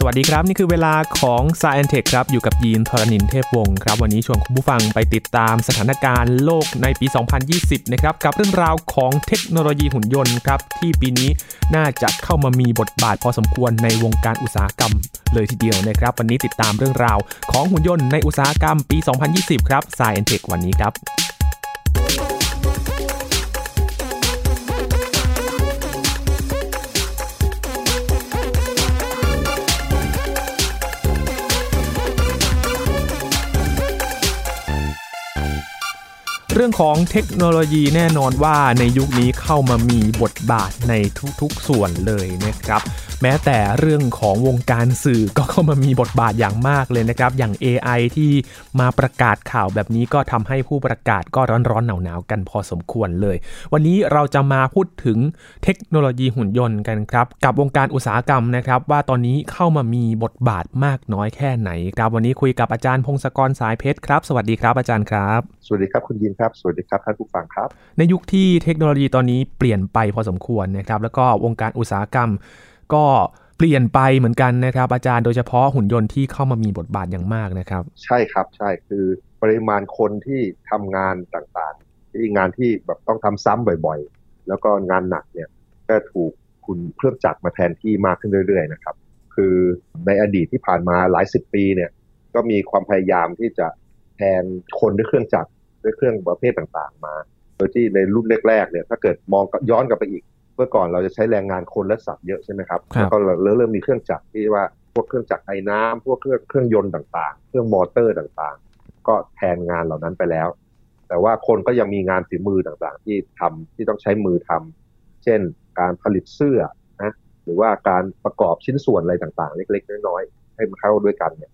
สวัสดีครับ นี่คือเวลาของ s าย e n t e c h ครับ อยู่กับยีนทรณินเทพวงศ์ครับ วันนี้ชวนคุณผู้ฟังไปติดตามสถานการณ์โลกในปี 2020 นะครับ กับเรื่องราวของเทคโนโลยีหุ่นยนต์ครับ ที่ปีนี้น่าจะเข้ามามีบทบาทพอสมควรในวงการอุตสาหกรรมเลยทีเดียวนะครับ วันนี้ติดตามเรื่องราวของหุ่นยนต์ในอุตสาหกรรมปี 2020 ครับ s าย e n t e c h วันนี้ครับ เรื่องของเทคโนโลยีแน่นอนว่าในยุคนี้เข้ามามีบทบาทในทุกๆส่วนเลยนะครับ แม้แต่เรื่องของวงการสื่อก็เข้ามามีบทบาทอย่างมากเลยนะครับ อย่าง AI ที่มาประกาศข่าวแบบนี้ก็ทำให้ผู้ประกาศก็ร้อนๆหนาวๆกันพอสมควรเลย วันนี้เราจะมาพูดถึงเทคโนโลยีหุ่นยนต์กันครับ กับวงการอุตสาหกรรมนะครับ ว่าตอนนี้เข้ามามีบทบาทมากน้อยแค่ไหนครับ วันนี้คุยกับอาจารย์พงศกรสายเพชรครับ สวัสดีครับอาจารย์ครับ สวัสดีครับคุณยินครับสวัสดีครับท่านผู้ฟังครับ ในยุคที่เทคโนโลยีตอนนี้เปลี่ยนไปพอสมควรนะครับ แล้วก็วงการอุตสาหกรรม ก็เปลี่ยนไปเหมือนกันนะครับ อาจารย์โดยเฉพาะหุ่นยนต์ที่เข้ามามีบทบาทอย่างมากนะครับ ใช่ครับใช่คือปริมาณคนที่ทำงานต่างๆ ที่งานที่แบบต้องทำซ้ำบ่อยๆ แล้วก็งานหนักเนี่ยก็ถูกคุณเครื่องจักรมาแทนที่มากขึ้นเรื่อยๆนะครับคือในอดีตที่ผ่านมาหลายสิบปีเนี่ยก็มีความพยายามที่จะแทนคนด้วยเครื่องจักร ด้วยเครื่องประเภทต่างๆมา โดยที่ในรุ่นแรกๆเนี่ยถ้าเกิดมองย้อนกลับไปอีก เมื่อก่อนเราจะใช้แรงงานคนและสัตว์เยอะใช่ไหมครับครับแล้วก็เริ่มเริ่มมีเครื่องจักรที่ว่าพวกเครื่องจักรไอ้น้ำพวกเครื่องเครื่องยนต์ต่างๆ เครื่องมอเตอร์ต่างๆ ก็แทนงานเหล่านั้นไปแล้ว แต่ว่าคนก็ยังมีงานฝีมือต่างๆ ที่ทำที่ต้องใช้มือทำเช่น การผลิตเสื้อนะหรือว่าการประกอบชิ้นส่วนอะไรต่างๆ เล็ก ๆ น้อยๆให้มันเข้าด้วยกันเนี่ย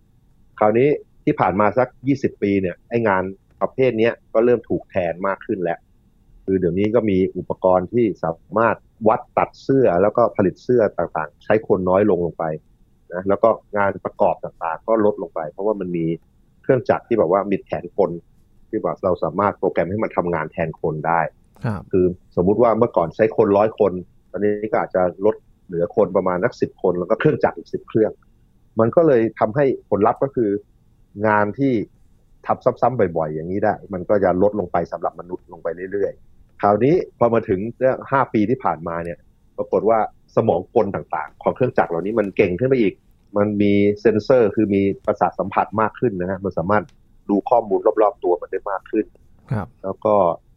คราวนี้ที่ผ่านมาสัก 20 ปีเนี่ยไอ้งาน ประเภทเนี้ยก็เริ่มถูกแทนมากขึ้นแล้ว คือเดี๋ยวนี้ก็มีอุปกรณ์ที่สามารถวัดตัดเสื้อแล้วก็ผลิตเสื้อต่างๆ ใช้คนน้อยลงลงไปนะแล้วก็งานประกอบต่างๆ ก็ลดลงไป เพราะว่ามันมีเครื่องจักรที่แบบว่ามีแทนคนที่แบบเราสามารถโปรแกรมให้มันทำงานแทนคนได้ครับคือสมมุติว่าเมื่อก่อนใช้คนร้อยคน ตอนนี้ก็อาจจะลดเหลือคนประมาณนักสิบคน แล้วก็เครื่องจักรอีกสิบเครื่อง มันก็เลยทำให้ผลลัพธ์ก็คืองานที่ ทำซ้ำๆบ่อยๆ อย่างนี้ได้ มันก็จะลดลงไปสำหรับมนุษย์ลงไปเรื่อยๆ คราวนี้พอมาถึงเรื่องห้าปีที่ผ่านมาเนี่ย ปรากฏว่าสมองกลต่างๆ ของเครื่องจักรเหล่านี้มันเก่งขึ้นไปอีก มันมีเซ็นเซอร์คือมีประสาทสัมผัสมากขึ้นนะฮะ มันสามารถดูข้อมูลรอบๆตัวมันได้มากขึ้น ครับ แล้วก็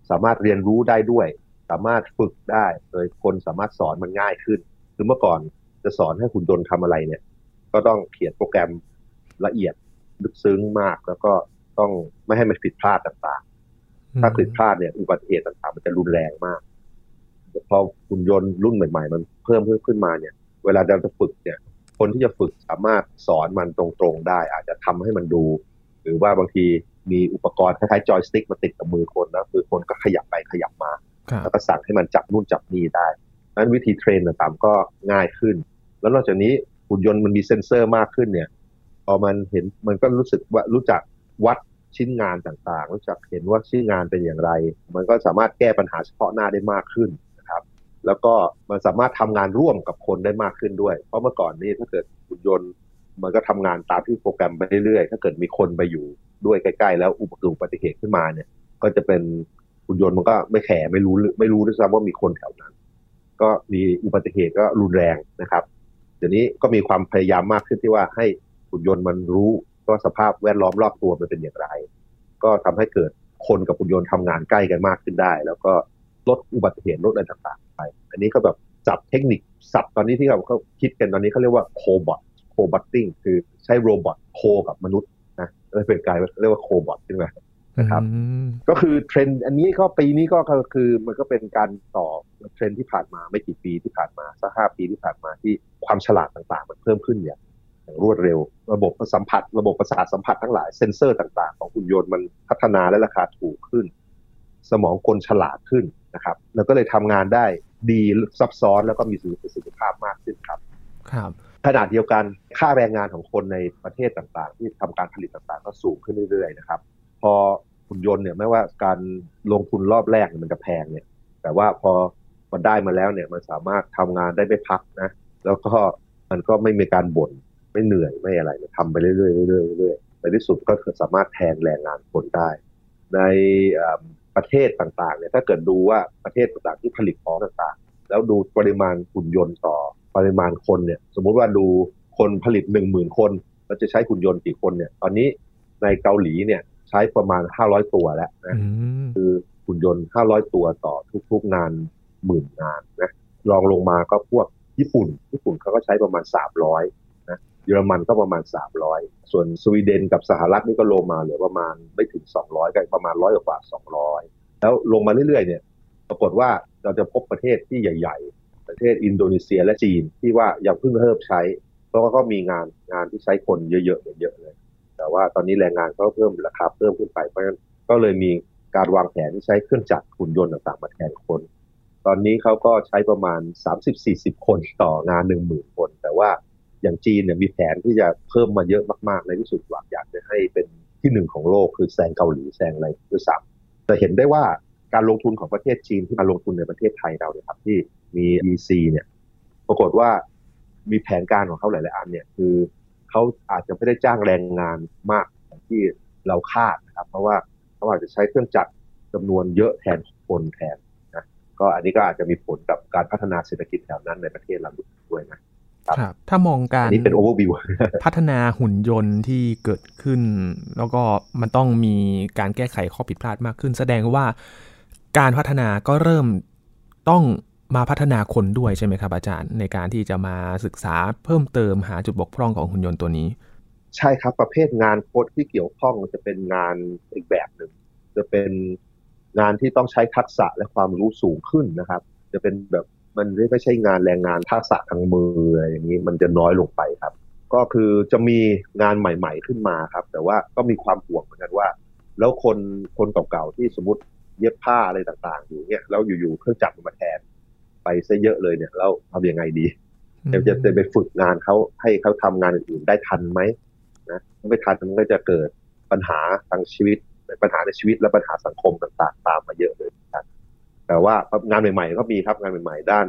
สามารถเรียนรู้ได้ด้วย สามารถฝึกได้ โดยคนสามารถสอนมันง่ายขึ้น คือเมื่อก่อนจะสอนให้คุณยนต์ทำอะไรเนี่ย ก็ต้องเขียนโปรแกรมละเอียดลึกซึ้งมากแล้วก็ ต้องไม่ให้มันผิดพลาดต่างๆ ถ้าผิดพลาดเนี่ยอุบัติเหตุต่างๆ มันจะรุนแรงมากพอคุณยนต์รุ่นใหม่ ๆ มันเพิ่มเพิ่มขึ้นมาเนี่ย เวลาเราจะฝึกเนี่ย คนที่จะฝึกสามารถสอนมันตรงๆได้ อาจจะทำให้มันดู หรือว่าบางทีมีอุปกรณ์คล้ายๆจอยสติ๊กมาติดกับมือคนแล้วคือคนก็ขยับไปขยับมาครับแล้วก็สั่งให้มันจับนู่นจับนี่ได้นั้นวิธีเทรนต่างๆก็ง่ายขึ้น แล้วนอกจากนี้หุ่นยนต์มันมีเซ็นเซอร์มากขึ้นเนี่ยพอมันเห็นมันก็รู้สึกว่ารู้จักวัด ชิ้นงานต่างๆ รู้จักเห็นว่าชิ้นงานเป็นอย่างไร มันก็สามารถแก้ปัญหาเฉพาะหน้าได้มากขึ้นนะครับ แล้วก็มันสามารถทำงานร่วมกับคนได้มากขึ้นด้วย เพราะเมื่อก่อนนี้ถ้าเกิดหุ่นยนต์มันก็ทำงานตามที่โปรแกรมไปเรื่อยๆ ถ้าเกิดมีคนไปอยู่ด้วยใกล้ๆ แล้วอุบัติเหตุขึ้นมาเนี่ย ก็จะเป็นหุ่นยนต์มันก็ไม่แคร์ไม่รู้ไม่รู้ด้วยซ้ำว่ามีคนแถวนั้น ก็มีอุบัติเหตุก็รุนแรงนะครับ เดี๋ยวนี้ก็มีความพยายามมากขึ้นที่ว่าให้หุ่นยนต์มันรู้ ว่าสภาพแวดล้อมรอบตัวมันเป็นอย่างไร ก็ทำให้เกิดคนกับหุ่นยนต์ทำงานใกล้กันมากขึ้นได้ แล้วก็ลดอุบัติเหตุลดอะไรต่างๆไป อันนี้ก็แบบจับเทคนิคศัพท์ตอนนี้ที่เราเขาคิดกันตอนนี้เขาเรียกว่า cobot cobotting คือใช้ robot co กับมนุษย์นะเลยเป็นกลายเรียกว่า cobot ขึ้นมานะครับอืมก็คือเทรนด์อันนี้ก็ปีนี้ก็คือมันก็เป็นการต่อเทรนด์ที่ผ่านมาไม่กี่ปีที่ผ่านมาสักห้าปีที่ผ่านมาที่ความฉลาดต่างๆ มันเพิ่มขึ้นอย่างอย่าง รวดเร็ว ระบบสัมผัส ระบบประสาทสัมผัสทั้งหลายเซ็นเซอร์ต่าง ๆ ของหุ่นยนต์มันพัฒนาและราคาถูกขึ้น สมองกลฉลาดขึ้นนะครับ แล้วก็เลยทำงานได้ดีซับซ้อนแล้วก็มีประสิทธิภาพมากขึ้นครับครับขนาดเดียวกันค่าแรงงานของคนในประเทศต่างๆ ที่ทำการผลิตต่างๆ ก็สูงขึ้นเรื่อยๆนะครับ พอหุ่นยนต์เนี่ยไม่ว่าการลงทุนรอบแรกเนี่ยมันจะแพงเนี่ย แต่ว่าพอมันได้มาแล้วเนี่ยมันสามารถทำงานได้ไม่พักนะ แล้วก็มันก็ไม่มีการบ่นเไม่เหนื่อยไม่อะไรทำไปเรื่อยๆเรื่อยๆเรื่อยๆในที่สุดก็สามารถแทนแรงงานคนได้ ในประเทศต่างๆเนี่ยถ้าเกิดดูว่าประเทศต่างๆที่ผลิตของต่างๆ แล้วดูปริมาณหุ่นยนต์ต่อปริมาณคนเนี่ยสมมุติว่าดูคนผลิตหนึ่งหมื่นคนเราจะใช้หุ่นยนต์กี่คนเนี่ยตอนนี้ในเกาหลีเนี่ยใช้ประมาณห้าร้อยตัวแล้วนะคือหุ่นยนต์ห้าร้อยตัวต่อทุกๆงานหมื่นงานนะลองลงมาก็พวกญี่ปุ่น ญี่ปุ่นเขาก็ใช้ประมาณสามร้อยนะ เยอรมันก็ประมาณสามร้อยส่วนสวีเดนกับสหรัฐนี่ก็ลงมาเหลือประมาณไม่ถึงสองร้อยกันประมาณร้อยกว่าสองร้อยแล้วลงมาเรื่อยๆเนี่ยปรากฏว่าเราจะพบประเทศที่ใหญ่ ๆ ประเทศอินโดนีเซียและจีนที่ว่ายังเพิ่งเริ่มใช้ เพราะว่าก็มีงานงานที่ใช้คนเยอะๆเยอะเลย แต่ว่าตอนนี้แรงงานก็เพิ่มราคาเพิ่มขึ้นไปเพราะฉะนั้นก็เลยมีการวางแผนที่ใช้เครื่องจักรหุ่นยนต์ต่างๆมาแทนคน ตอนนี้เขาก็ใช้ประมาณ 30-40 คนต่องาน 1 0,000 คน แต่ว่า อย่างจีนเนี่ยมีแผนที่จะเพิ่มมาเยอะมากๆ ในที่สุดหวังอยากจะให้เป็นที่หนึ่งของโลกคือแซงเกาหลีแซงอะไรด้วยซ้ำแต่เห็นได้ว่าการลงทุนของประเทศจีนที่มาลงทุนในประเทศไทยเราเนี่ยครับที่มี EC เนี่ยปรากฏว่ามีแผนการของเขาหลายๆอันเนี่ยคือเขาอาจจะไม่ได้จ้างแรงงานมากอย่างที่เราคาดนะครับเพราะว่าเขาอาจจะใช้เครื่องจักรจำนวนเยอะแทนคนแทนนะก็อันนี้ก็อาจจะมีผลกับการพัฒนาเศรษฐกิจแถวนั้นในประเทศเราด้วยนะ ครับ ถ้ามองการนี่เป็นโอเวอร์วิวพัฒนาหุ่นยนต์ที่เกิดขึ้น แล้วก็มันต้องมีการแก้ไขข้อผิดพลาดมากขึ้น แสดงว่าการพัฒนาก็เริ่มต้องมาพัฒนาคนด้วยใช่ไหมครับ อาจารย์ ในการที่จะมาศึกษาเพิ่มเติมหาจุดบกพร่องของหุ่นยนต์ตัวนี้ ใช่ครับประเภทงานโค้ดที่เกี่ยวข้องจะเป็นงานอีกแบบหนึ่งจะเป็นงานที่ต้องใช้ทักษะและความรู้สูงขึ้นนะครับ จะเป็นแบบ มันไม่ใช่งานแรงงานทักษะทางมืออะไรอย่างนี้มันจะน้อยลงไปครับ ก็คือจะมีงานใหม่ ๆขึ้นมาครับ แต่ว่าก็มีความห่วงเหมือนกันว่า แล้วคนคนเก่าๆที่สมมติเย็บผ้าอะไรต่างๆ อยู่เนี่ยแล้วอยู่ๆเครื่องจักรมาแทน ไปซะเยอะเลยเนี่ยแล้วทำยังไงดีจะจะไปฝึกงานเขาให้เขาทำงานอื่นๆได้ทันไหมนะไม่ทันมันก็จะเกิดปัญหาทางชีวิตปัญหาในชีวิตและปัญหาสังคมต่างๆ ตามมาเยอะเลย แต่ว่างานใหม่ๆก็มีครับงานใหม่ๆ ด้าน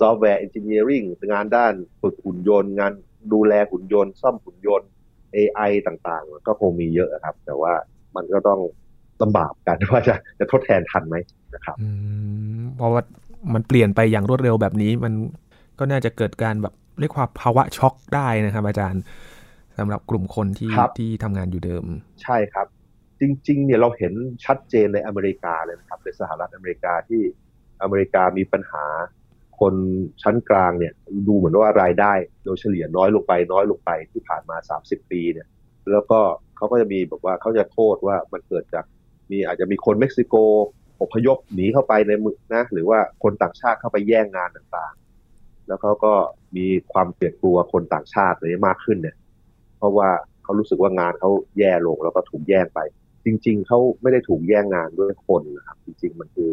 software engineering งานด้านฝึกหุ่นยนต์ งานดูแลหุ่นยนต์ ซ่อมหุ่นยนต์ AI ต่างๆ ก็คงมีเยอะครับ แต่ว่ามันก็ต้องลำบากกันว่าจะจะทดแทนทันไหมนะครับเพราะว่ามันเปลี่ยนไปอย่างรวดเร็วแบบนี้ มันก็น่าจะเกิดการแบบเรียกว่าภาวะช็อกได้นะครับ อาจารย์สำหรับกลุ่มคนที่ที่ทำงานอยู่เดิม ใช่ครับ จริงๆเนี่ยเราเห็นชัดเจนในอเมริกาเลยนะครับในสหรัฐอเมริกาที่อเมริกามีปัญหา คนชั้นกลางเนี่ยดูเหมือนว่ารายได้โดยเฉลี่ยน้อยลงไปน้อยลงไปที่ผ่านมา 30 ปีเนี่ยแล้วก็เขาก็จะมีบอกว่าเขาจะโทษว่ามันเกิดจากมีอาจจะมีคนเม็กซิโกอพยพหนีเข้าไปในมึกนะหรือว่าคนต่างชาติเข้าไปแย่งงานต่างๆ แล้วเขาก็มีความเกลียดกลัวคนต่างชาติเลยมากขึ้นเนี่ย เพราะว่าเขารู้สึกว่างานเขาแย่ลงแล้วก็ถูกแย่งไป จริง ๆเขาไม่ได้ถูกแย่งงานด้วยคนนะครับ จริง ๆ มันคือ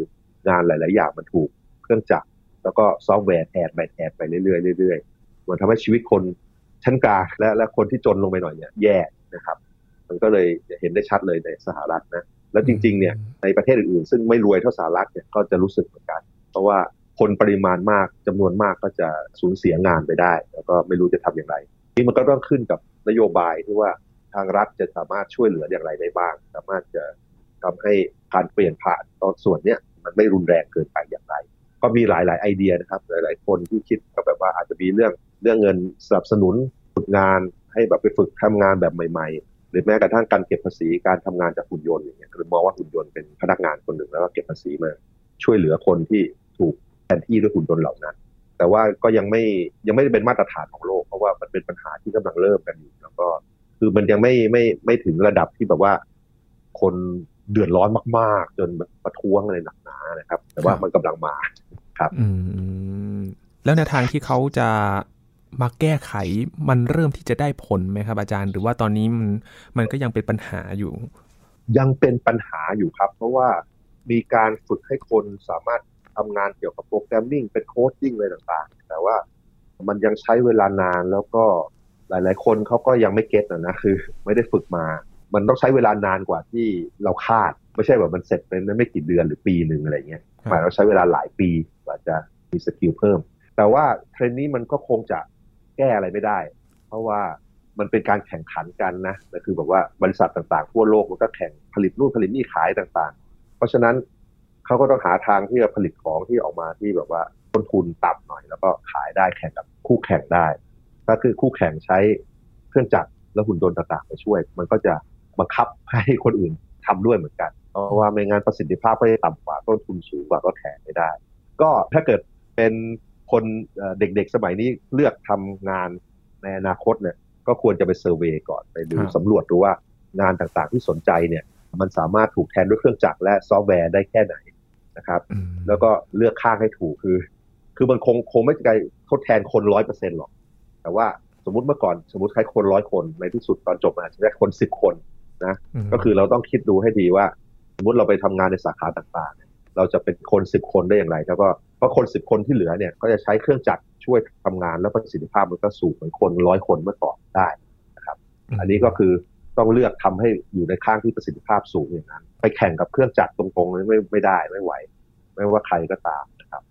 งานหลาย ๆ อย่างมันถูกเครื่องจักรแล้วก็ซอฟต์แวร์แทนไปแทนไปเรื่อยๆเรื่อยๆมันทำให้ชีวิตคนชั้นกลางและและคนที่จนลงไปหน่อยเนี่ยแย่นะครับ มันก็เลยเห็นได้ชัดเลยในสหรัฐนะแล้วจริง ๆ เนี่ยในประเทศอื่นๆ ซึ่งไม่รวยเท่าสหรัฐเนี่ยก็จะรู้สึกเหมือนกัน เพราะว่าคนปริมาณมากจำนวนมากก็จะสูญเสียงานไปได้ แล้วก็ไม่รู้จะทำอย่างไรนี่มันก็ต้องขึ้นกับนโยบายที่ว่า ทางรัฐจะสามารถช่วยเหลืออย่างไรได้บ้าง สามารถจะทำให้การเปลี่ยนผ่านตอนส่วนเนี้ยมันไม่รุนแรงเกินไปอย่างไร ก็มีหลาย ๆ ไอเดียนะครับ หลาย ๆ คนที่คิดก็แบบว่าอาจจะมีเรื่องเรื่องเงินสนับสนุนฝึกงานให้แบบไปฝึกทำงานแบบใหม่ ๆ หรือแม้กระทั่งการเก็บภาษีการทำงานจากหุ่นยนต์อย่างเงี้ยหรือมองว่าหุ่นยนต์เป็นพนักงานคนหนึ่งแล้วก็เก็บภาษีมาช่วยเหลือคนที่ถูกแทนที่ด้วยหุ่นยนต์เหล่านั้น แต่ว่าก็ยังไม่ยังไม่ได้เป็นมาตรฐานของโลก เพราะว่ามันเป็นปัญหาที่กำลังเริ่มกันอยู่แล้วก็ คือมันยังไม่ไม่ไม่ถึงระดับที่แบบว่า คนเดือดร้อนมาก ๆ จนประท้วงอะไรหนักหนานะครับ แต่ว่ามันกำลังมาครับ อืมแล้วในทางที่เขาจะมาแก้ไขมันเริ่มที่จะได้ผลไหมครับ อาจารย์ หรือว่าตอนนี้มันมันก็ยังเป็นปัญหาอยู่ ยังเป็นปัญหาอยู่ครับ เพราะว่ามีการฝึกให้คนสามารถทำงานเกี่ยวกับโปรแกรมมิ่งเป็นโค้ดดิ้งอะไรต่างๆ แต่ว่ามันยังใช้เวลานานแล้วก็ หลาย ๆ คนเขาก็ยังไม่เก็ตนะคือ ไม่ได้ฝึกมา มันต้องใช้เวลานานกว่าที่เราคาด ไม่ใช่แบบมันเสร็จในไม่กี่เดือนหรือปีหนึ่งอะไรเงี้ยหมายเราใช้เวลาหลายปีกว่าจะมีสกิลเพิ่ม แต่ว่าเทรนนี้มันก็คงจะแก้อะไรไม่ได้ เพราะว่ามันเป็นการแข่งขันกันนะก็คือแบบว่าบริษัทต่างๆ ทั่วโลกมันก็แข่งผลิตนู่นผลิตนี่ขายต่างๆ เพราะฉะนั้นเขาก็ต้องหาทางที่จะผลิตของที่ออกมาที่แบบว่าต้นทุนต่ำหน่อย แล้วก็ขายได้แข่งกับคู่แข่งได้ ถ้าคือคู่แข่งใช้เครื่องจักรและหุ่นยนต์ต่างๆมาช่วย มันก็จะบังคับให้คนอื่นทำด้วยเหมือนกัน เพราะว่าไม่งั้นประสิทธิภาพก็จะต่ำกว่าต้นทุนสูงกว่าก็แข่งไม่ได้ ก็ถ้าเกิดเป็นคนเด็กๆสมัยนี้เลือกทำงานในอนาคตเนี่ยก็ควรจะไป survey ก่อนไปดูสำรวจดูว่างานต่างๆที่สนใจเนี่ยมันสามารถถูกแทนด้วยเครื่องจักรและซอฟต์แวร์ได้แค่ไหนนะครับ แล้วก็เลือกข้างให้ถูกคือ คือมันคงคงไม่ไกลทดแทนคนร้อยเปอร์เซ็นหรอก แต่ว่าสมมติเมื่อก่อนสมมติใช้คนร้อยคนในที่สุดตอนจบอาจจะได้คนสิบคนนะก็คือเราต้องคิดดูให้ดีว่า สมมติเราไปทำงานในสาขาต่างๆ เราจะเป็นคนสิบคนได้อย่างไรแล้วก็เพราะคนสิบคนที่เหลือเนี่ยก็จะใช้เครื่องจักรช่วยทำงานแล้วประสิทธิภาพมันก็สูงเหมือนคนร้อยคนเมื่อก่อนได้นะครับ อันนี้ก็คือต้องเลือกทำให้อยู่ในข้างที่ประสิทธิภาพสูงอย่างนั้น ไปแข่งกับเครื่องจักรตรงๆไม่ไม่ได้ไม่ไหว ไม่ว่าใครก็ตามนะครับ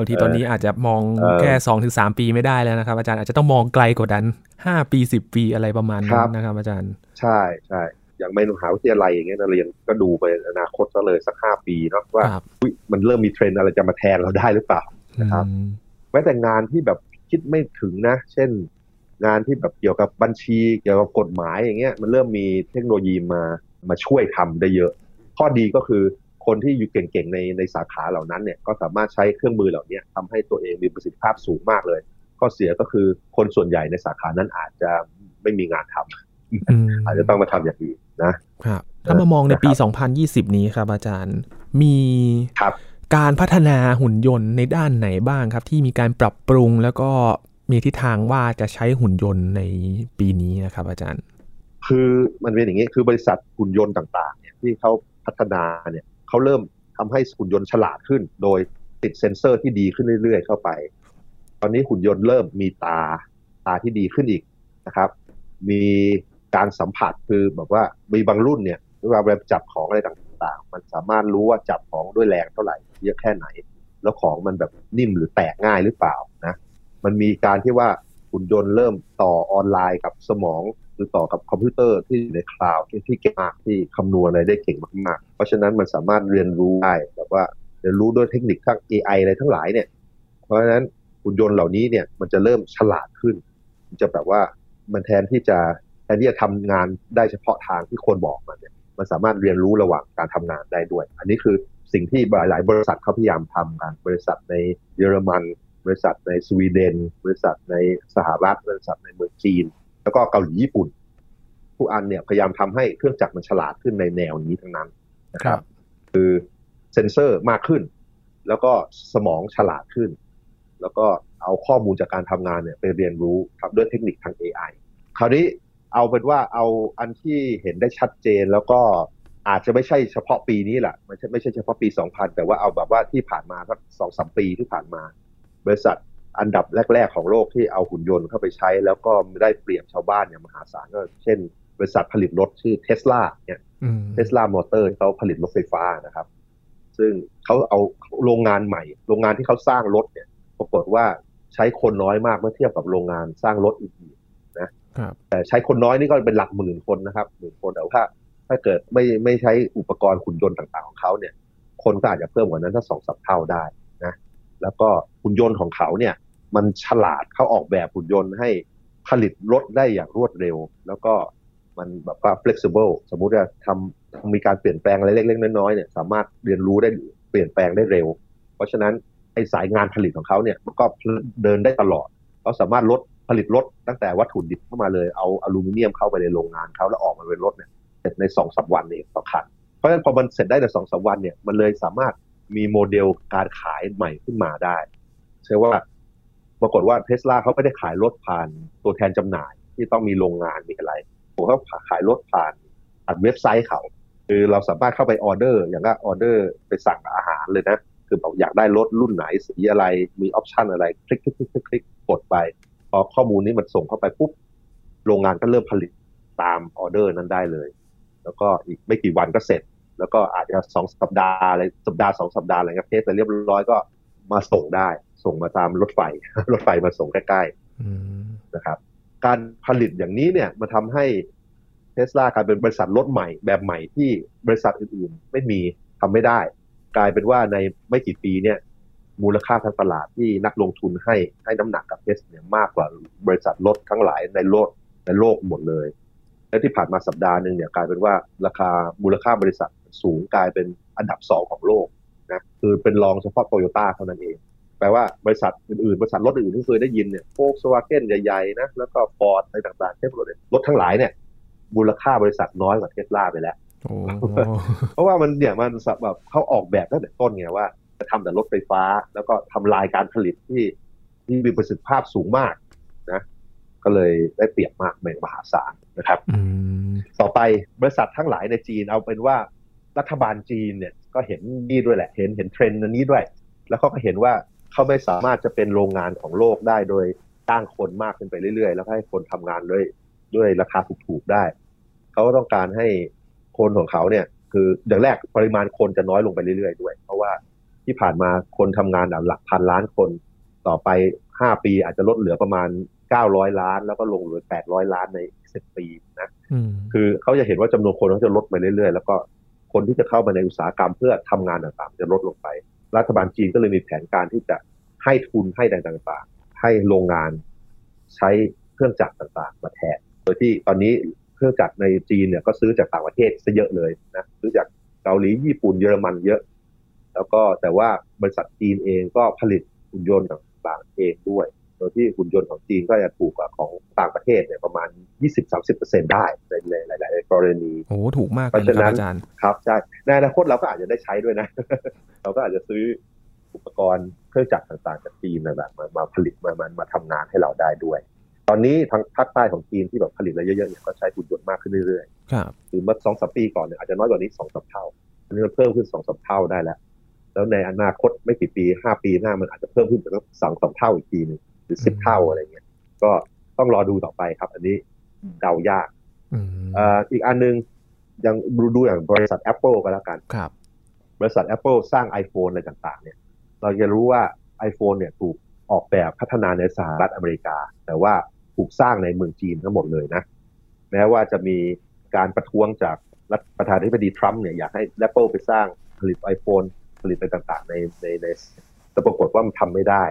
บางทีตอนนี้อาจจะมองแค่สองถึงสามปีไม่ได้แล้วนะครับ อาจารย์อาจจะต้องมองไกลกว่านั้นห้าปีสิบปีอะไรประมาณนั้นนะครับ อาจารย์ ใช่ใช่อย่างไม่มหาวิทยาลัยอย่างเงี้ยเราเรียนก็ดูไปอนาคตก็เลยสักห้าปีเนาะว่ามันเริ่มมีเทรนด์อะไรจะมาแทนเราได้หรือเปล่านะครับแม้แต่งานที่แบบคิดไม่ถึงนะ เช่น งานที่แบบเกี่ยวกับบัญชีเกี่ยวกับกฎหมายอย่างเงี้ยมันเริ่มมีเทคโนโลยีมามาช่วยทำได้เยอะ ข้อดีก็คือ คนที่อยู่เก่งๆในในสาขาเหล่านั้นเนี่ยก็สามารถใช้เครื่องมือเหล่านี้ทำให้ตัวเองมีประสิทธิภาพสูงมากเลย ข้อเสียก็คือคนส่วนใหญ่ในสาขานั้นอาจจะไม่มีงานทำอาจจะต้องมาทำอย่างอื่นนะครับถ้ามามองในปี 2020 นี้ครับอาจารย์มีการพัฒนาหุ่นยนต์ในด้านไหนบ้างครับ ที่มีการปรับปรุงแล้วก็มีทิศทางว่าจะใช้หุ่นยนต์ในปีนี้นะครับ อาจารย์ คือมันเป็นอย่างนี้คือบริษัทหุ่นยนต์ต่าง ๆ เนี่ยที่เขาพัฒนาเนี่ย เขาเริ่มทำให้หุ่นยนต์ฉลาดขึ้น โดยติดเซ็นเซอร์ที่ดีขึ้นเรื่อย ๆ เข้าไป ตอนนี้หุ่นยนต์เริ่มมีตาตาที่ดีขึ้นอีกนะครับ มีการสัมผัสคือแบบว่ามีบางรุ่นเนี่ยเวลาเราจับของอะไรต่างๆ มันสามารถรู้ว่าจับของด้วยแรงเท่าไหร่เยอะแค่ไหน แล้วของมันแบบนิ่มหรือแตกง่ายหรือเปล่านะ มันมีการที่ว่าหุ่นยนต์เริ่มต่อออนไลน์กับสมอง หรือต่อกับคอมพิวเตอร์ที่อยู่ในคลาวด์ที่เก่งมากที่คำนวณอะไรได้เก่งมากๆ เพราะฉะนั้นมันสามารถเรียนรู้ได้แบบว่าเรียนรู้ด้วยเทคนิคทั้ง AI อะไรทั้งหลายเนี่ย เพราะฉะนั้นหุ่นยนต์เหล่านี้เนี่ยมันจะเริ่มฉลาดขึ้น มันจะแบบว่ามันแทนที่จะแทนที่จะทำงานได้เฉพาะทางที่คนบอกมันเนี่ยมันสามารถเรียนรู้ระหว่างการทำงานได้ด้วย อันนี้คือสิ่งที่หลายบริษัทเขาพยายามทำกันบริษัทในเยอรมัน บริษัทในสวีเดน บริษัทในสหรัฐ บริษัทในเมืองจีน แล้วก็เกาหลีญี่ปุ่นทุกอันเนี่ยพยายามทำให้เครื่องจักรมันฉลาดขึ้นในแนวนี้ทั้งนั้นนะครับ คือเซนเซอร์มากขึ้น แล้วก็สมองฉลาดขึ้น แล้วก็เอาข้อมูลจากการทำงานเนี่ยไปเรียนรู้ทำด้วยเทคนิคทาง AI คราวนี้เอาเป็นว่าเอาอันที่เห็นได้ชัดเจนแล้วก็อาจจะไม่ใช่เฉพาะปีนี้แหละไม่ใช่ไม่ใช่เฉพาะปี 2000 แต่ว่าเอาแบบว่าที่ผ่านมาสักสองสามปีที่ผ่านมา บริษัท อันดับแรก ๆ ของโลกที่เอาหุ่นยนต์เข้าไปใช้ แล้วก็ได้เปรียบชาวบ้านอย่างมหาศาลก็เช่น บริษัทผลิตรถชื่อเทสลาเนี่ยเทสลามอเตอร์เขาผลิตรถไฟฟ้านะครับ ซึ่งเขาเอาโรงงานใหม่ โรงงานที่เขาสร้างรถเนี่ยปรากฏว่าใช้คนน้อยมากเมื่อเทียบกับโรงงานสร้างรถอื่นแต่ใช้คนน้อยนี่ก็เป็นหลักหมื่นคนนะครับหมื่นคนแต่ว่าถ้าเกิดไม่ไม่ใช้อุปกรณ์ขุนยนต์ต่างๆของเขาเนี่ย คนก็อาจจะเพิ่มกว่านั้นถ้าสองสับเท่าได้นะ แล้วก็ขุนยนต์ของเขาเนี่ยมันฉลาดเขาออกแบบขุนยนต์ให้ผลิตรถได้อย่างรวดเร็ว แล้วก็มันแบบว่า flexible สมมุติว่าทำมีการเปลี่ยนแปลงอะไรเล็กๆน้อยๆเนี่ยสามารถเรียนรู้ได้เปลี่ยนแปลงได้เร็ว เพราะฉะนั้นไอ้สายงานผลิตของเขาเนี่ยมันก็เดินได้ตลอดเขาสามารถลดผลิตรถตั้งแต่วัตถุดิบเข้ามาเลยเอาอลูมิเนียมเข้าไปในโรงงานเขาแล้วออกมาเป็นรถเนี่ยเสร็จในสองสามวันเองต่อคันเพราะฉะนั้นพอมันเสร็จได้ในสองสามวันเนี่ยมันเลยสามารถ มีโมเดลการขายใหม่ขึ้นมาได้ใช่ว่าปรากฏว่าเทสลาเขาไม่ได้ขายรถผ่านตัวแทนจำหน่าย ที่ต้องมีโรงงานมีอะไรผมเขาขายรถผ่านผ่านเว็บไซต์เขาคือเราสามารถเข้าไปออเดอร์ อย่างกับออเดอร์ไปสั่งอาหารเลยนะ คือบอกอยากได้รถรุ่นไหนสีอะไรมี option อะไร คลิกคลิกคลิกคลิกกดไปพอข้อมูลนี้มันส่งเข้าไปปุ๊บโรงงานก็เริ่มผลิตตามออเดอร์นั้นได้เลย แล้วก็อีกไม่กี่วันก็เสร็จ แล้วก็อาจจะสองสัปดาห์อะไรสัปดาห์สองสัปดาห์อะไรเงี้ย test ไปเรียบร้อยก็มาส่งได้ ส่งมาตามรถไฟ รถไฟมาส่งใกล้ๆนะครับ การผลิตอย่างนี้เนี่ยมันทำให้เทสลากลายเป็นบริษัทรถใหม่แบบใหม่ที่บริษัทอื่นๆ ไม่มีทำไม่ได้ กลายเป็นว่าในไม่กี่ปีเนี่ย มูลค่าทางตลาดที่นักลงทุนให้ให้น้ำหนักกับเทสลาเนี่ยมากกว่าบริษัทรถทั้งหลายในโลกในโลกหมดเลย และที่ผ่านมาสัปดาห์หนึ่งเนี่ยกลายเป็นว่าราคามูลค่าบริษัท สูงกลายเป็นอันดับสองของโลกนะคือเป็นรองเฉพาะโตโยต้าเท่านั้นเอง แปลว่าบริษัทอื่นๆ บริษัทรถอื่นที่เคยได้ยินเนี่ยโฟล์กสวาเกนใหญ่ๆนะแล้วก็ฟอร์ดอะไรต่างๆเทสลารถทั้งหลายเนี่ยมูลค่าบริษัทน้อยกว่าเทสลาไปแล้วโอ้เพราะว่ามันเนี่ยมันแบบเขาออกแบบตั้งแต่ต้นไงว่าจะทำแต่รถไฟฟ้า แล้วก็ทำไลน์การผลิตที่ที่มีประสิทธิภาพสูงมากนะก็เลยได้เปรียบมากในมหาศาลนะครับอืมต่อไปบริษัททั้งหลายในจีนเอาเป็นว่า รัฐบาลจีนเนี่ยก็เห็นนี่ด้วยแหละ เห็นเห็นเทรนด์อันนี้ด้วย แล้วเขาก็เห็นว่าเขาไม่สามารถจะเป็นโรงงานของโลกได้โดยจ้างคนมากขึ้นไปเรื่อยๆ แล้วก็ให้คนทำงานด้วยด้วยราคาถูกๆได้เขาก็ต้องการให้คนของเขาเนี่ย คืออย่างแรกปริมาณคนจะน้อยลงไปเรื่อยๆด้วย เพราะว่าที่ผ่านมาคนทำงานหลักพันล้านคนต่อไป5ปีอาจจะลดเหลือประมาณ900ล้าน แล้วก็ลงเหลือ800ล้านใน10ปีนะอืมคือเขาจะเห็นว่าจำนวนคนเขาจะลดไปเรื่อยๆ แล้วก็ คนที่จะเข้ามาในอุตสาหกรรมเพื่อทำงานต่างๆ จะลดลงไป รัฐบาลจีนก็เลยมีแผนการที่จะให้ทุนให้ต่างๆ ให้โรงงานใช้เครื่องจักรต่างๆ มาแทน โดยที่ตอนนี้เครื่องจักรในจีนเนี่ยก็ซื้อจากต่างประเทศซะเยอะเลยนะซื้อจากเกาหลีญี่ปุ่นเยอรมันเยอะ แล้วก็แต่ว่าบริษัทจีนเองก็ผลิตหุ่นยนต์ต่างๆเองด้วย โดยที่หุ่นยนต์ของจีนก็จะถูกกว่าของต่างประเทศเนี่ยประมาณ 20-30%ได้ ในหลายๆกรณีโอ้ถูกมากเพเลยราะฉะคนั้รับนอาจารย์ครับใช่ในอนาคตเราก็อาจจะได้ใช้ด้วยนะ เราก็อาจจะซื้ออุปกรณ์เครื่องจักรต่างๆจากจีนนะแบบมามาผลิตมามามาทำงานให้เราได้ด้วย ตอนนี้ทางภาคใต้ของจีนที่แบบผลิตอะไรเยอะๆเนี่ยก็ใช้หุ่นยนต์มากขึ้นเรื่อยครับๆคือเมื่อสองสามปีก่อนเนี่ยอาจจะน้อยกว่านี้สองสามเท่าอันนี้มันเพิ่มขึ้นสองสามเท่าได้แล้ว แล้วในอนาคตไม่กี่ปีห้าปีหน้ามันอาจจะเพิ่มขึ้นเป็นสองสามเท่าอีกทีหนึงหรือสิบเท่าอะไรเงี้ยก็ต้องรอดูต่อไปครับ อันนี้เดายาก อืมเอ่ออีกอันหนึงยังดูดูอย่างบริษัท Apple ก็แล้วกันครับ บริษัท Apple สร้าง iPhone อะไรต่างๆ เนี่ย เราจะรู้ว่า iPhone เนี่ยถูกออกแบบพัฒนาในสหรัฐอเมริกา แต่ว่าถูกสร้างในเมืองจีนทั้งหมดเลยนะ แม้ว่าจะมีการประท้วงจากรัฐประธานาธิบดีทรัมป์เนี่ยอยากให้ Apple ไปสร้างผลิต iPhone ผลิตอะไรต่างๆ ในในในแต่ปรากฏว่ามันทำไม่ได้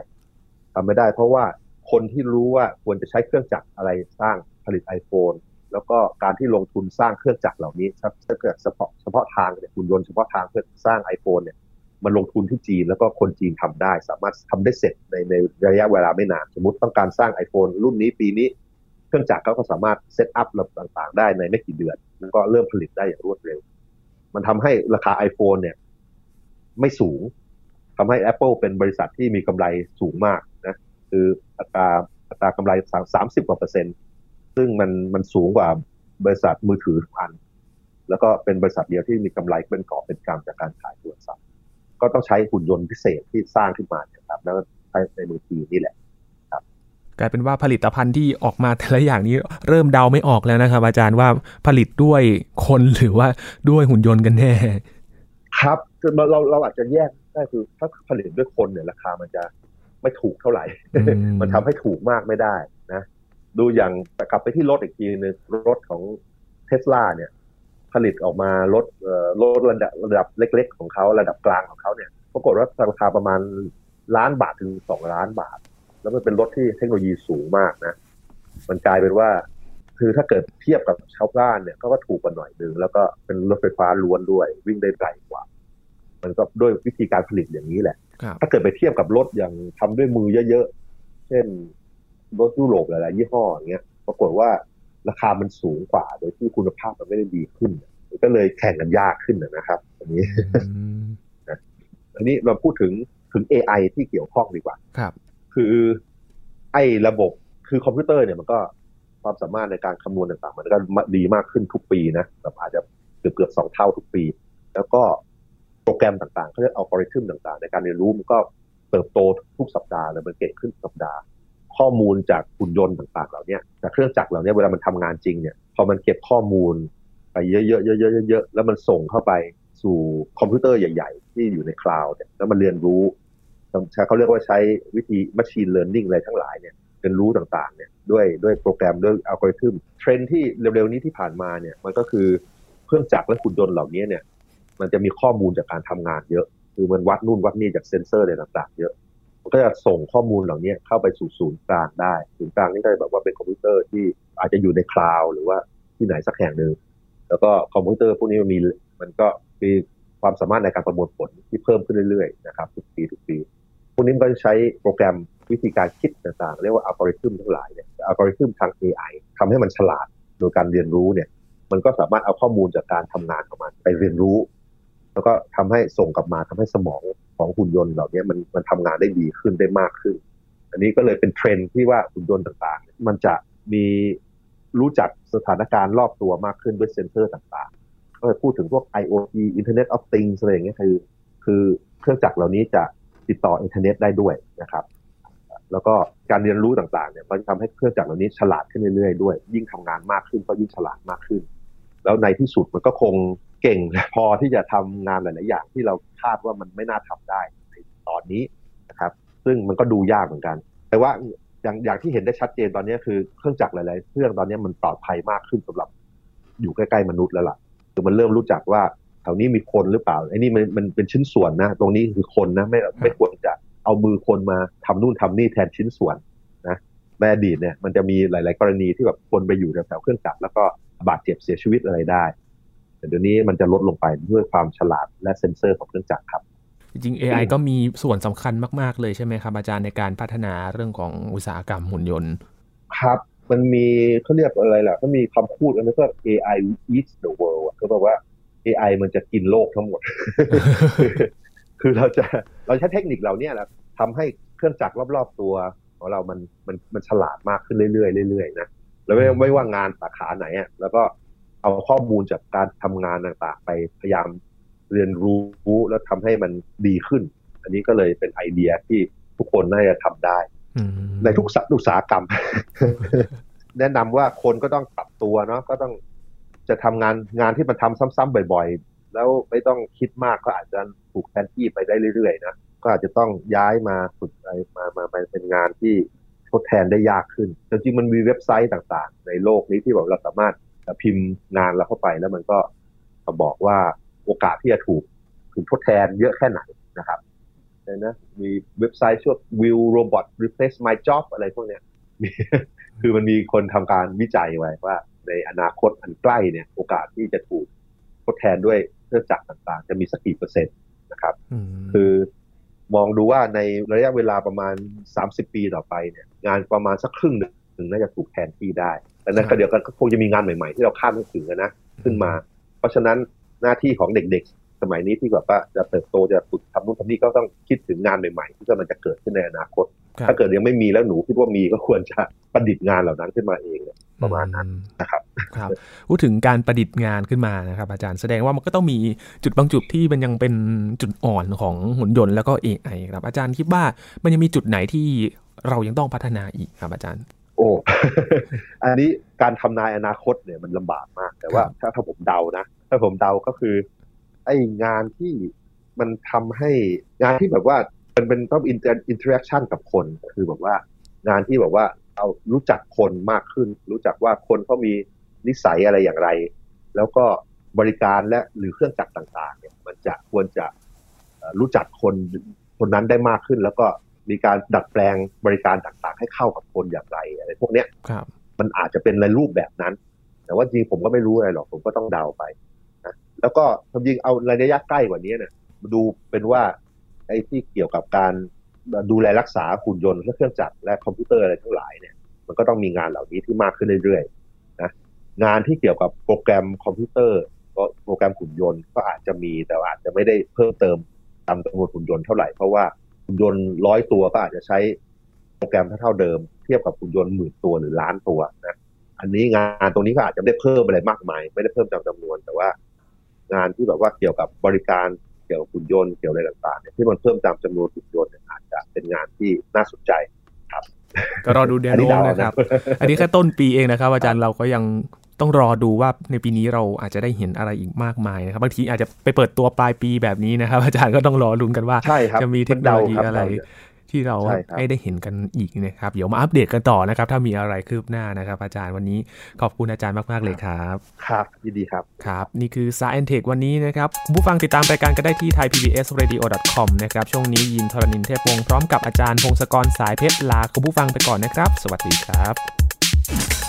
ทำไม่ได้ เพราะว่าคนที่รู้ว่าควรจะใช้เครื่องจักรอะไรสร้างผลิต iPhone แล้วก็การที่ลงทุนสร้างเครื่องจักรเหล่านี้ครับถ้าเกิดเฉพาะเฉพาะทางเนี่ยหุ่นยนต์เฉพาะทางเพื่อสร้าง iPhone เนี่ยมันลงทุนที่จีนแล้วก็คนจีนทำได้ สามารถทำได้เสร็จในในระยะเวลาไม่นาน สมมติต้องการสร้าง iPhone รุ่นนี้ปีนี้ เครื่องจักรเขาก็สามารถเซตอัพระบบต่างๆ ได้ในไม่กี่เดือน แล้วก็เริ่มผลิตได้อย่างรวดเร็ว มันทำให้ราคา iPhone เนี่ย ไม่สูงทำให้ Apple เป็นบริษัทที่มีกำไรสูงมากนะคืออัตราอัตรากำไรสามสิบกว่าเปอร์เซ็นต์ ซึ่งมันมันสูงกว่าบริษัทมือถือทุกอัน แล้วก็เป็นบริษัทเดียวที่มีกำไรเป็นกอบเป็นกำจากการขายโทรศัพท์ก็ต้องใช้หุ่นยนต์พิเศษที่สร้างขึ้นมาเนี่ยครับ แล้วก็ใช้ในมือถือนี่แหละกลายเป็นว่าผลิตภัณฑ์ที่ออกมาแต่ละอย่างนี้เริ่มเดาไม่ออกแล้วนะครับ อาจารย์ว่าผลิตด้วยคนหรือว่าด้วยหุ่นยนต์กันแน่ ครับคือเราเราเราอาจจะแยกได้คือถ้าผลิตด้วยคนเนี่ยราคามันจะไม่ถูกเท่าไหร่อืมมันทำให้ถูกมากไม่ได้นะ ดูอย่างแต่กลับไปที่รถอีกทีนึงรถของเทสลาเนี่ย ผลิตออกมารถเอ่อรถระดับระดับเล็ก ๆ ของเขาระดับกลางของเขาเนี่ยปรากฏว่าราคาประมาณล้านบาทถึงสองล้านบาท แล้วมันเป็นรถที่เทคโนโลยีสูงมากนะ มันกลายเป็นว่า คือถ้าเกิดเทียบกับชาวบ้านเนี่ยเขาก็ถูกกว่าหน่อยหนึ่งแล้วก็เป็นรถไฟฟ้าล้วนด้วย วิ่งได้ไกลกว่า มันก็ด้วยวิธีการผลิตอย่างนี้แหละครับถ้าเกิดไปเทียบกับรถอย่างทำด้วยมือเยอะๆ เช่น รถยุโรปหลายๆยี่ห้ออย่างเงี้ยปรากฏว่าราคามันสูงกว่า โดยที่คุณภาพมันไม่ได้ดีขึ้น ก็เลยแข่งกันยากขึ้นนะนะครับ อันนี้อืมอันนี้เราพูดถึงถึง AI ที่เกี่ยวข้องดีกว่า ครับ คือไอ้ระบบคือคอมพิวเตอร์เนี่ยมันก็ความสามารถในการคำนวณต่างๆ มันก็ดีมากขึ้นทุกปีนะแบบอาจจะเกือบเกือบสองเท่าทุกปี แล้วก็โปรแกรมต่างๆเขาเรียกอัลกอริทึมต่างๆ ในการเรียนรู้มันก็เติบโตทุกสัปดาห์เลยมันเก่งขึ้นทุกสัปดาห์ ข้อมูลจากหุ่นยนต์ต่างๆ เหล่านี้จากเครื่องจักรเหล่านี้เวลามันทำงานจริงเนี่ยพอมันเก็บข้อมูลไปเยอะๆเยอะๆเยอะๆแล้วมันส่งเข้าไปสู่คอมพิวเตอร์ใหญ่ๆ ที่อยู่ในคลาวด์เนี่ยแล้วมันเรียนรู้ใช้เขาเรียกว่าใช้วิธี machine learning อะไรทั้งหลายเนี่ยเรียนรู้ต่างๆเนี่ยด้วยด้วยโปรแกรมด้วยอัลกอริทึมเทรนด์ที่เร็วๆนี้ที่ผ่านมาเนี่ยมันก็คือเครื่องจักรและหุ่นยนต์เหล่านี้เนี่ยมันจะมีข้อมูลจากการทำงานเยอะ คือมันวัดนู่นวัดนี่จากเซนเซอร์อะไรต่างๆ เยอะ ก็จะส่งข้อมูลเหล่านี้เข้าไปสู่ศูนย์กลางได้ ศูนย์กลางนี่ก็แบบว่าเป็นคอมพิวเตอร์ที่อาจจะอยู่ในคลาวด์หรือว่าที่ไหนสักแห่งหนึ่งแล้วก็คอมพิวเตอร์พวกนี้มันมีมันก็มีความสามารถในการประมวลผลที่เพิ่มขึ้นเรื่อยๆนะครับทุกปีทุกปี พวกนี้ก็ใช้โปรแกรมวิธีการคิดต่างๆ เรียกว่าอัลกอริทึมทั้งหลายเนี่ยอัลกอริทึมทาง AI ทำให้มันฉลาดโดยการเรียนรู้เนี่ยมันก็สามารถเอาข้อมูลจากการทำงานของมันไปเรียนรู้ แล้วก็ทำให้ส่งกลับมาทำให้สมองของหุ่นยนต์เหล่านี้มันมันทำงานได้ดีขึ้นได้มากขึ้น อันนี้ก็เลยเป็นเทรนด์ที่ว่าหุ่นยนต์ต่างๆ มันจะมีรู้จักสถานการณ์รอบตัวมากขึ้นด้วยเซนเซอร์ต่างๆก็จะพูดถึงพวก IoT Internet of Things อะไรอย่างเงี้ยคือ คือเครื่องจักรเหล่านี้จะติดต่ออินเทอร์เน็ตได้ด้วยนะครับ แล้วก็การเรียนรู้ต่างๆเนี่ยมันทำให้เครื่องจักรเหล่านี้ฉลาดขึ้นเรื่อยๆด้วย ยิ่งทำงานมากขึ้นก็ยิ่งฉลาดมากขึ้น แล้วในที่สุดมันก็คง เก่งพอที่จะทำงานหลาย ๆ อย่างที่เราคาดว่ามันไม่น่าทำได้ในตอนนี้นะครับ ซึ่งมันก็ดูยากเหมือนกัน แต่ว่าอย่างอย่างที่เห็นได้ชัดเจนตอนนี้คือเครื่องจักรหลาย ๆ เครื่องตอนนี้มันปลอดภัยมากขึ้นสำหรับอยู่ใกล้ ๆ มนุษย์แล้วล่ะคือมันเริ่มรู้จักว่าแถวนี้มีคนหรือเปล่าไอ้นี่มันมันเป็นชิ้นส่วนนะ ตรงนี้คือคนนะไม่ไม่ควรจะเอามือคนมาทำนู่นทำนี่แทนชิ้นส่วนนะในอดีตเนี่ยมันจะมีหลาย ๆ กรณีที่แบบคนไปอยู่แถวๆเครื่องจักรแล้วก็บาดเจ็บเสียชีวิตอะไรได้ แต่เดี๋ยวนี้มันจะลดลงไปด้วยความฉลาดและเซ็นเซอร์ของเครื่องจักรครับ จริงๆ AI ก็มีส่วนสำคัญมาก ๆ เลยใช่ไหมครับอาจารย์ในการพัฒนาเรื่องของอุตสาหกรรมหุ่นยนต์ ครับ มันมีเขาเรียกอะไรล่ะก็มีคำพูดอันนี้ก็ AI eats the world ก็แปลว่า AI มันจะกินโลกทั้งหมด คือเราจะเราใช้เทคนิคเหล่านี้แหละทำให้เครื่องจักรรอบๆตัวของเรามันมันมันฉลาดมากขึ้นเรื่อยๆเรื่อยๆนะแล้วไม่ไม่ว่างานสาขาไหนอะแล้วก็ เอาข้อมูลจากการทำงานต่างๆ ไปพยายามเรียนรู้แล้วทำให้มันดีขึ้น อันนี้ก็เลยเป็นไอเดียที่ทุกคนน่าจะทำได้ในทุกอุตสาหกรรม แนะนำว่าคนก็ต้องปรับตัวเนาะก็ต้องจะทำงานงานที่มันทำซ้ำๆบ่อย ๆ แล้วไม่ต้องคิดมากก็อาจจะถูกแทนที่ไปได้เรื่อยๆนะก็อาจจะต้องย้ายมาฝึกอะไรมามาไปเป็นงานที่ทดแทนได้ยากขึ้น จริงๆมันมีเว็บไซต์ต่างๆ ในโลกนี้ที่บอกเราสามารถ พิมพ์งานเราเข้าไปแล้วมันก็บอกว่าโอกาสที่จะถูกถูกทดแทนเยอะแค่ไหนนะครับนะมีเว็บไซต์ชื่อ Will Robot Replace My Job อะไรพวกเนี้ยคือมันมีคนทำการวิจัยไว้ว่า ในอนาคตอันใกล้เนี่ย โอกาสที่จะถูกทดแทนด้วยเครื่องจักรต่างๆ จะมีสักกี่เปอร์เซ็นต์นะครับ คือมองดูว่าในระยะเวลาประมาณ 30 ปีต่อไปเนี่ย งานประมาณสักครึ่งหนึ่งน่าจะถูกแทนที่ได้ แต่ในขณะเดียวกันก็คงจะมีงานใหม่ๆ ที่เราคาดไม่ถึงนะขึ้นมา เพราะฉะนั้นหน้าที่ของเด็กๆ สมัยนี้ที่แบบว่าจะเติบโตจะฝึกทำนู่นทำนี่ก็ต้องคิดถึงงานใหม่ๆ ที่กำลังจะเกิดขึ้นในอนาคต ถ้าเกิดยังไม่มีแล้วหนูคิดว่ามีก็ควรจะประดิษฐ์งานเหล่านั้นขึ้นมาเองประมาณนั้นนะครับครับพูดถึงการประดิษฐ์งานขึ้นมานะครับ อาจารย์แสดงว่ามันก็ต้องมีจุดบางจุดที่มันยังเป็นจุดอ่อนของหุ่นยนต์แล้วก็ AI ครับอาจารย์คิดว่ามันยังมีจุดไหนที่เรายังต้องพัฒนาอีกครับอาจารย์ โอ้ อันนี้การทำนายอนาคตเนี่ยมันลำบากมาก แต่ว่าถ้าถ้าผมเดานะ ถ้าผมเดาก็คือ ไอ้งานที่มันทำให้งานที่แบบว่ามันเป็นต้อง inter interaction กับคน คือแบบว่างานที่แบบว่าเอารู้จักคนมากขึ้น รู้จักว่าคนเขามีนิสัยอะไรอย่างไร แล้วก็บริการและหรือเครื่องจักรต่าง ๆ เนี่ย มันจะควรจะรู้จักคนคนนั้นได้มากขึ้น แล้วก็ มีการดัดแปลงบริการต่างๆ ให้เข้ากับคนอย่างไรอะไรพวกเนี้ยมันอาจจะเป็นในรูปแบบนั้น แต่ว่าจริงผมก็ไม่รู้อะไรหรอกผมก็ต้องเดาไปนะแล้วก็ทำจริงเอาระยะใกล้กว่านี้เนี่ยดูเป็นว่าไอ้ที่เกี่ยวกับการดูแลรักษาหุ่นยนต์และเครื่องจักรและคอมพิวเตอร์อะไรทั้งหลายเนี่ย มันก็ต้องมีงานเหล่านี้ที่มากขึ้นเรื่อยๆนะงานที่เกี่ยวกับโปรแกรมคอมพิวเตอร์ก็โปรแกรมหุ่นยนต์ก็อาจจะมีแต่อาจจะไม่ได้เพิ่มเติมตามจำนวนหุ่นยนต์เท่าไหร่เพราะว่า หุ่นยนต์ร้อยตัวก็อาจจะใช้โปรแกรมเท่าเดิม เทียบกับหุ่นยนต์หมื่นตัวหรือล้านตัวนะอันนี้งานตรงนี้ก็อาจจะไม่ได้เพิ่มอะไรมากมาย ไม่ได้เพิ่มจำจำนวน แต่ว่า งานที่แบบว่าเกี่ยวกับบริการเกี่ยวกับหุ่นยนต์เกี่ยวอะไรต่างๆเนี่ยที่มันเพิ่มตามจำนวนหุ่นยนต์อาจจะเป็นงานที่น่าสนใจครับ ก็รอดูเดือนโน้นะครับ อันนี้แค่ต้นปีเองนะครับ อาจารย์เราก็ยัง ต้องรอดูว่าในปีนี้เราอาจจะได้เห็นอะไรอีกมากมายนะครับบางทีอาจจะไปเปิดตัวปลายปีแบบนี้นะครับ อาจารย์ก็ต้องรอลุ้นกันว่าจะมีเทคโนโลยีอะไรที่เราใช่ครับให้ได้เห็นกันอีกนะครับ เดี๋ยวมาอัปเดตกันต่อนะครับ ถ้ามีอะไรคืบหน้านะครับ อาจารย์วันนี้ขอบคุณอาจารย์มาก ๆ เลยครับ ครับ ยินดีครับ ครับ นี่คือ Science Tech วันนี้นะครับคุณผู้ฟังติดตามรายการก็ได้ที่ thaipbsradio.com นะครับ ช่วงนี้ยินทรณินเทพวงศ์พร้อมกับอาจารย์พงศกรสายเพชรลาคุณผู้ฟังไปก่อนนะครับ สวัสดีครับ